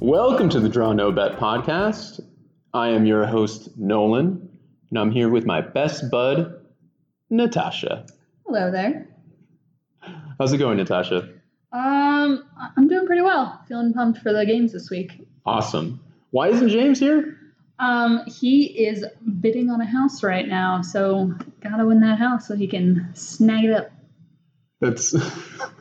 Welcome to the Draw No Bet podcast. I am your host, Nolan, and I'm here with my best bud, Natasha. Hello there. How's it going, Natasha? Um, I'm doing pretty well. Feeling pumped for the games this week. Awesome. Why isn't James here? Um, he is bidding on a house right now, so gotta win that house so he can snag it up. That's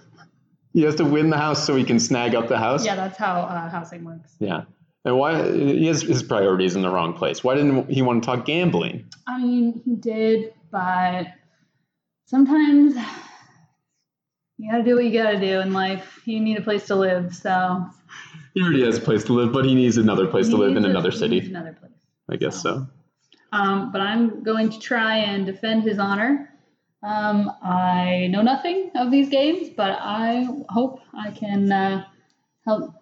he has to win the house so he can snag up the house. Yeah, that's how uh, housing works. Yeah. And why he has his priorities in the wrong place. Why didn't he want to talk gambling? I mean, he did, but sometimes you gotta do what you gotta do in life. You need a place to live, so He already has a place to live, but he needs another place he to live in a- another he city. needs Another place. I guess so. Um, but I'm going to try and defend his honor. Um, I know nothing of these games, but I hope I can uh, help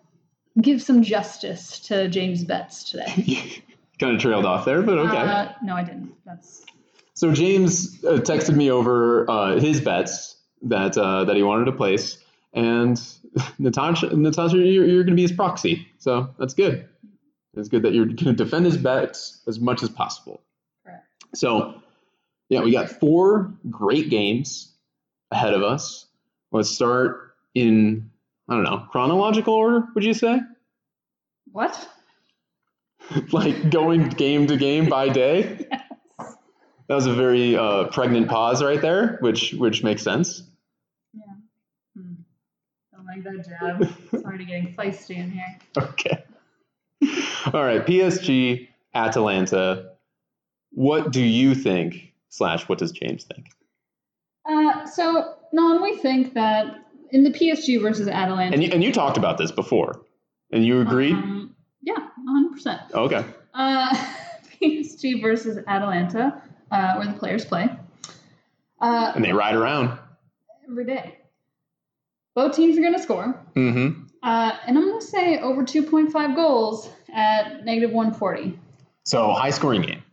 give some justice to James Betts today. kind of trailed off there, but okay. Uh, no, I didn't. That's So James uh, texted me over uh, his bets that uh, that he wanted to place, and Natasha, Natasha, you're, you're going to be his proxy. So that's good. It's good that you're going to defend his bets as much as possible. correct. So, yeah, we got four great games ahead of us. Let's start in I don't know chronological order. Would you say What? like going game to game by day? Yes. That was a very uh, pregnant pause right there, which which makes sense. Yeah. Hmm. Don't like that jab. It's already getting feisty in here. Okay. All right, PSG, Atalanta. What do you think? Slash, what does James think? Uh, so, non, we think that in the PSG versus Atalanta. And you, and you talked about this before, and you agreed. Um, yeah, 100%. okay. Uh, PSG versus Atalanta, uh, where the players play. Uh, And they ride around. every day. Both teams are going to score. Mm-hmm. Uh, and I'm going to say over 2.5 goals at negative 140. So high scoring game.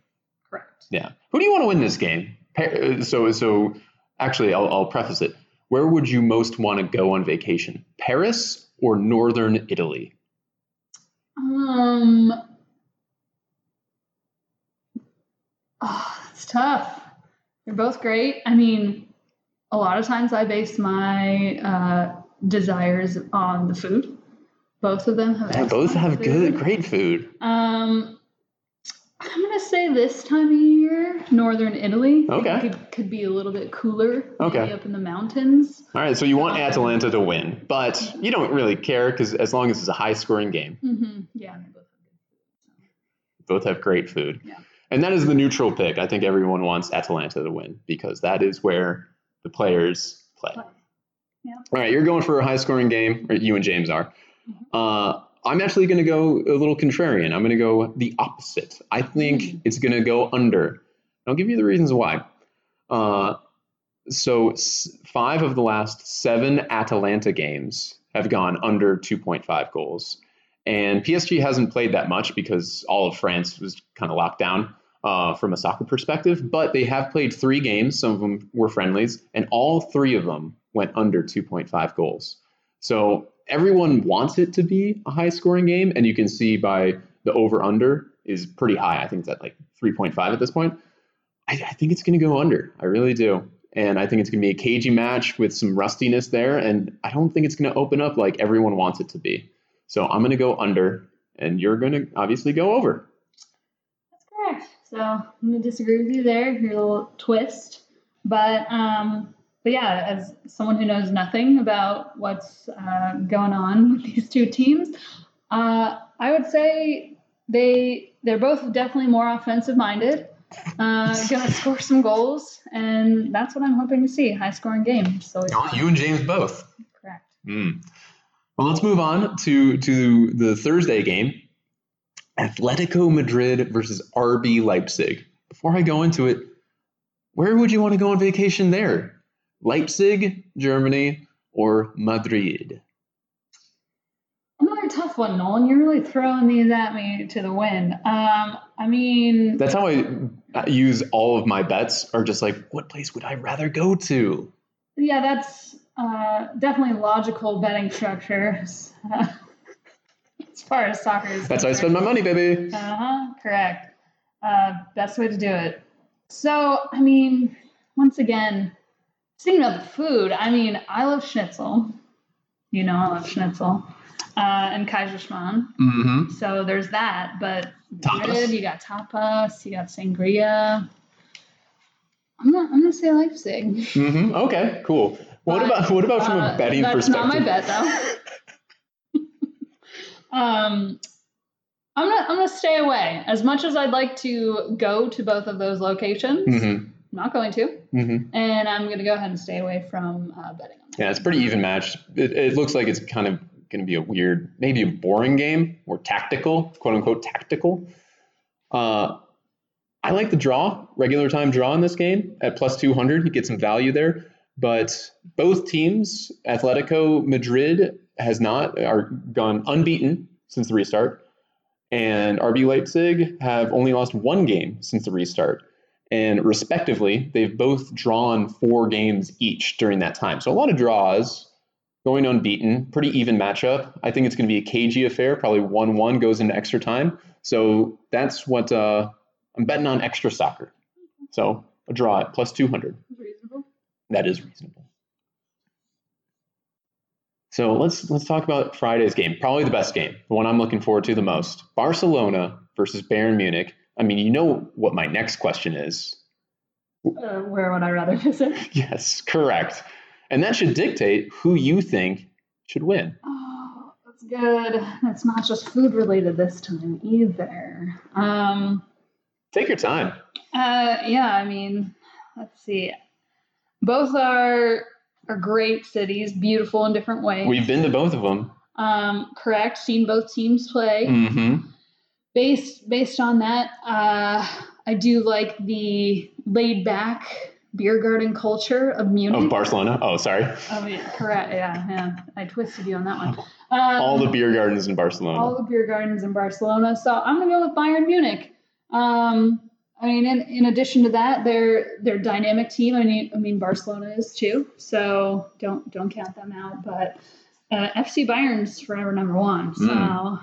Correct. Yeah. Who do you want to win this game? Uh, So so actually, I'll, I'll preface it. Where would you most want to go on vacation? Paris or northern Italy? Um, oh, that's tough. They're both great. I mean, a lot of times I base my uh, desires on the food. Both of them have Yeah, both have good, great food. Um, I'm gonna say this time of year, northern Italy. Okay. could, could be a little bit cooler. Okay. Maybe up in the mountains. All right, so you want Atalanta to win, but you don't really care because as long as it's a high scoring game, hmm Yeah, both have good both have great food. Yeah. And that is the neutral pick. I think everyone wants Atalanta to win because that is where the players play. Play. Yeah. All right, you're going for a high scoring game, or you and James are. Uh, I'm actually going to go a little contrarian. I'm going to go the opposite. I think Mm. it's going to go under. I'll give you the reasons why. Uh, so, s- five of the last seven Atalanta games have gone under 2.5 goals. And PSG hasn't played that much because all of France was kind of locked down uh, from a soccer perspective. But they have played three games. Some of them were friendlies, and all three of them went under 2.5 goals. So everyone wants it to be a high scoring game, and you can see by the over under is pretty high. I think it's at like 3.5 at this point. I, I think it's going to go under. I really do. And I think it's going to be a cagey match with some rustiness there. And I don't think it's going to open up like everyone wants it to be. So I'm going to go under, and you're going to obviously go over. That's correct. So I'm gonna disagree with you there. Your little twist, but um, but yeah, as someone who knows nothing about what's uh, going on with these two teams, uh, I would say they they're both definitely more offensive minded. Uh, gonna score some goals, and that's what I'm hoping to see. High scoring game. So it's You and James both. correct. Mm. Well, let's move on to to the Thursday game. Atletico Madrid versus RB Leipzig. Before I go into it, where would you want to go on vacation there? Leipzig, Germany, or Madrid? Another tough one, Nolan. You're really throwing these at me to the wind. Um, I mean, That's how I uh, use all of my bets. Are just like, what place would I rather go to? Yeah, that's uh, definitely logical betting structure. Uh, as far as soccer is That's how I spend my money, baby. Uh huh. Correct. Uh, best way to do it. So, I mean, once again, speaking of the food, I mean, I love schnitzel. You know, I love schnitzel. Uh, and Kaiserschmarrn. Mm-hmm. So there's that. But Tapas. Madrid, you got tapas, you got sangria. I'm not. I'm gonna say Leipzig. Mm-hmm. Okay, cool. What But, about what about from a Uh, betting that's perspective? not my bet though. um, I'm gonna I'm gonna stay away. As much as I'd like to go to both of those locations, Mm-hmm. I'm not going to, Mm-hmm. and I'm gonna go ahead and stay away from uh, betting on that. Yeah, it's pretty even matched. It, it looks like it's kind of going to be a weird, maybe a boring game or tactical, quote unquote tactical. Uh, I like the draw, regular time draw in this game at plus 200. You get some value there. But both teams, Atletico Madrid has not, are gone unbeaten since the restart. And RB Leipzig have only lost one game since the restart. And respectively, they've both drawn four games each during that time. So a lot of draws, going unbeaten, pretty even matchup. I think it's going to be a cagey affair. Probably 1 1 goes into extra time. So that's what uh, I'm betting on extra soccer. So a draw at plus 200. Reasonable. That is reasonable. So let's let's talk about Friday's game. Probably the best game, the one I'm looking forward to the most. Barcelona versus Bayern Munich. I mean, you know what my next question is. Uh, where would I rather visit? Yes, correct. And that should dictate who you think should win. Oh, that's good. It's not just food related this time either. Um, Take your time. Uh, yeah, I mean, let's see. Both are are great cities, beautiful in different ways. We've been to both of them. um, correct. Seen both teams play. Mm-hmm. Based based on that, uh, I do like the laid back beer garden culture of Munich. Of Barcelona. Oh, sorry. Oh, yeah, correct. Yeah, yeah. I twisted you on that one. Um, All the beer gardens in Barcelona. all the beer gardens in Barcelona. So I'm gonna go with Bayern Munich. Um, I mean, in, in addition to that, they're they're a dynamic team. I mean, I mean Barcelona is too. So don't don't count them out. But uh, FC Bayern's forever number one. So Mm.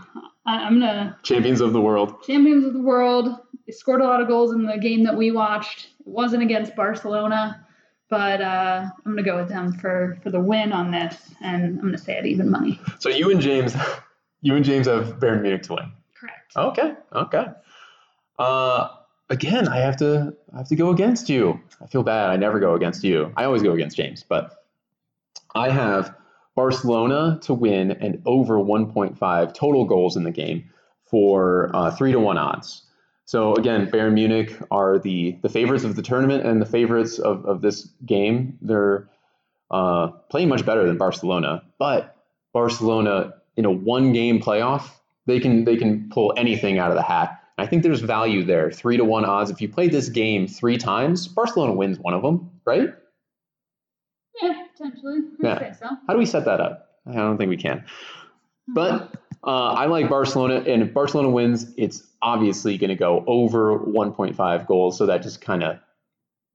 I, I'm gonna Champions of the world. champions of the world. They scored a lot of goals in the game that we watched. It wasn't against Barcelona, but uh, I'm gonna go with them for for the win on this, and I'm gonna say it even money. So you and James, you and James have Bayern Munich to win. Correct. Okay. Okay. Uh, again, I have to I have to go against you. I feel bad. I never go against you. I always go against James, but I have Barcelona to win and over 1.5 total goals in the game for uh, three to one odds. So again, Bayern Munich are the the favorites of the tournament and the favorites of, of this game. They're uh, playing much better than Barcelona, but Barcelona in a one game playoff, they can they can pull anything out of the hat. I think there's value there. Three to one odds. If you play this game three times, Barcelona wins one of them, right? Yeah, potentially. I'd Yeah. so. How do we set that up? I don't think we can. But uh, I like Barcelona, and if Barcelona wins, it's obviously going to go over 1.5 goals. So that just kind of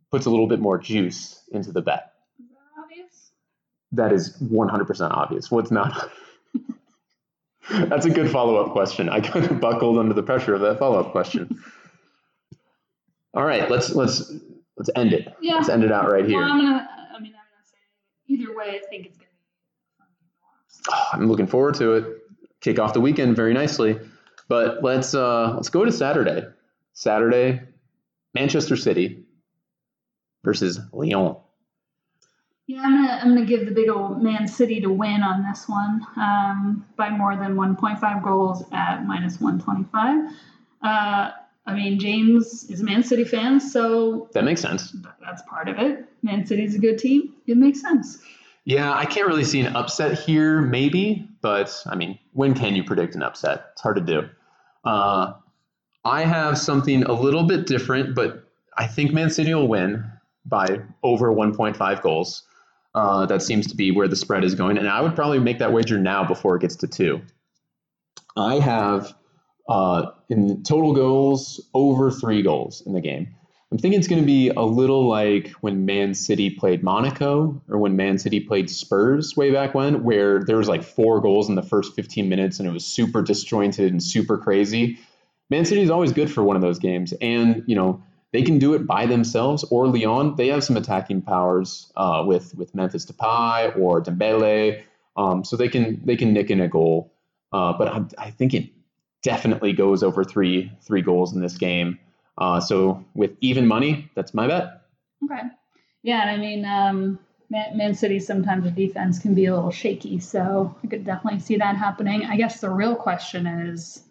puts a little bit more juice into the bet. Is that obvious? That is 100% obvious. What's not? That's a good follow up question. I kind of buckled under the pressure of that follow up question. All right, let's let's let's end it. Yeah. Let's end it out right Well, here. I'm gonna. I mean, I'm gonna say either way. I think it's going to be watch. I'm looking forward to it. Kick off the weekend very nicely. But let's uh, let's go to Saturday. Saturday, Manchester City versus Lyon. Yeah, I'm gonna. I'm gonna give the big old Man City to win on this one um, by more than 1.5 goals at minus 125. Uh, I mean, James is a Man City fan, so That makes sense. that's part of it. Man City's a good team. It makes sense. Yeah, I can't really see an upset here, maybe, but I mean, when can you predict an upset? It's hard to do. Uh, I have something a little bit different, but I think Man City will win by over 1.5 goals. Uh, that seems to be where the spread is going, and I would probably make that wager now before it gets to two. I have uh, in total goals over three goals in the game. I'm thinking it's going to be a little like when Man City played Monaco or when Man City played Spurs way back when, where there was like four goals in the first 15 minutes and it was super disjointed and super crazy. Man City is always good for one of those games, and you know they can do it by themselves. Or Lyon, they have some attacking powers uh, with with Memphis Depay or Dembele, um, so they can they can nick in a goal. Uh, but I, I think it definitely goes over three three goals in this game. Uh, so with even money, that's my bet. Okay. Yeah, and I mean, um, Man, Man City sometimes the defense can be a little shaky, so I could definitely see that happening. I guess the real question is,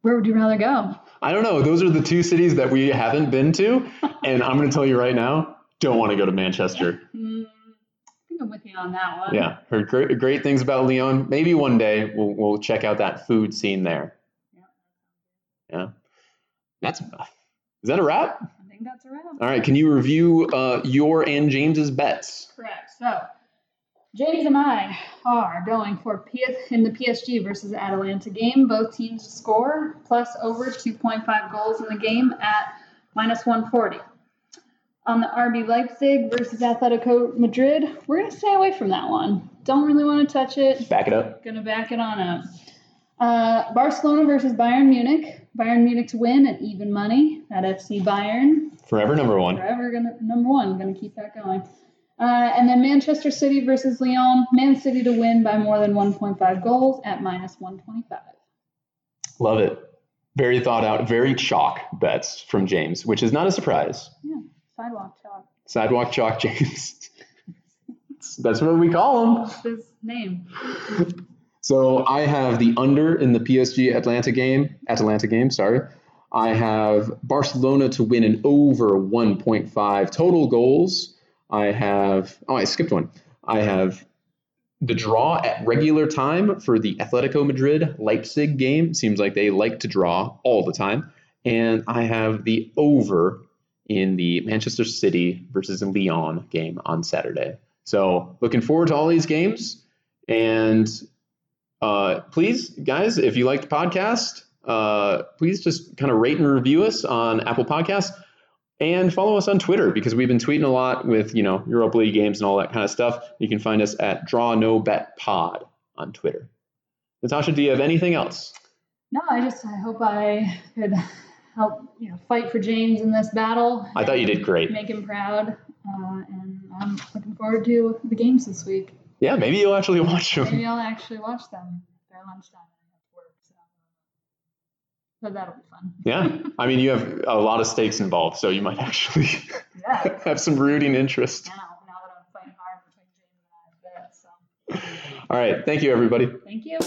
where would you rather go? I don't know. Those are the two cities that we haven't been to, and I'm going to tell you right now, don't want to go to Manchester. Mm, I think I'm with you on that one. Yeah, heard great, great things about Lyon. Maybe one day we'll we'll check out that food scene there. Yeah, that's is that a wrap? I think that's a wrap. All right, can you review uh, your and James's bets? Correct. So, James and I are going for PS in the PSG versus Atalanta game. Both teams score plus over 2.5 goals in the game at minus 140. On the RB Leipzig versus Atletico Madrid, we're going to stay away from that one. Don't really want to touch it. Back it up. Going to back it on up. Uh, Barcelona versus Bayern Munich. Bayern Munich to win at even money at FC Bayern. Forever number one. Forever gonna number one. Gonna keep that going. Uh, and then Manchester City versus Lyon. Man City to win by more than 1.5 goals at minus 125. Love it. Very thought out, very chalk bets from James, which is not a surprise. Yeah, sidewalk chalk. Sidewalk chalk James. That's what we call him. What's his name? So I have the under in the PSG Atlanta game. Atlanta game, sorry. I have Barcelona to win an over 1.5 total goals. I have oh I skipped one. I have the draw at regular time for the Atletico Madrid Leipzig game. Seems like they like to draw all the time. And I have the over in the Manchester City versus Lyon game on Saturday. So looking forward to all these games. And uh, please, guys, if you like the podcast, uh, please just kind of rate and review us on Apple Podcasts and follow us on Twitter because we've been tweeting a lot with you know Europa League games and all that kind of stuff. You can find us at Draw No Bet Pod on Twitter. Natasha, do you have anything else? No, I just I hope I could help you know fight for James in this battle. I thought you did great. Make him proud, uh, and I'm looking forward to the games this week. Yeah, maybe you'll actually watch them. Maybe I'll actually watch them. They're lunchtime. I have to work, so. so that'll be fun. Yeah, I mean you have a lot of stakes involved, so you might actually Yeah. have some rooting interest. Now, now that I'm fighting hard between James and I so All right, thank you, everybody. thank you.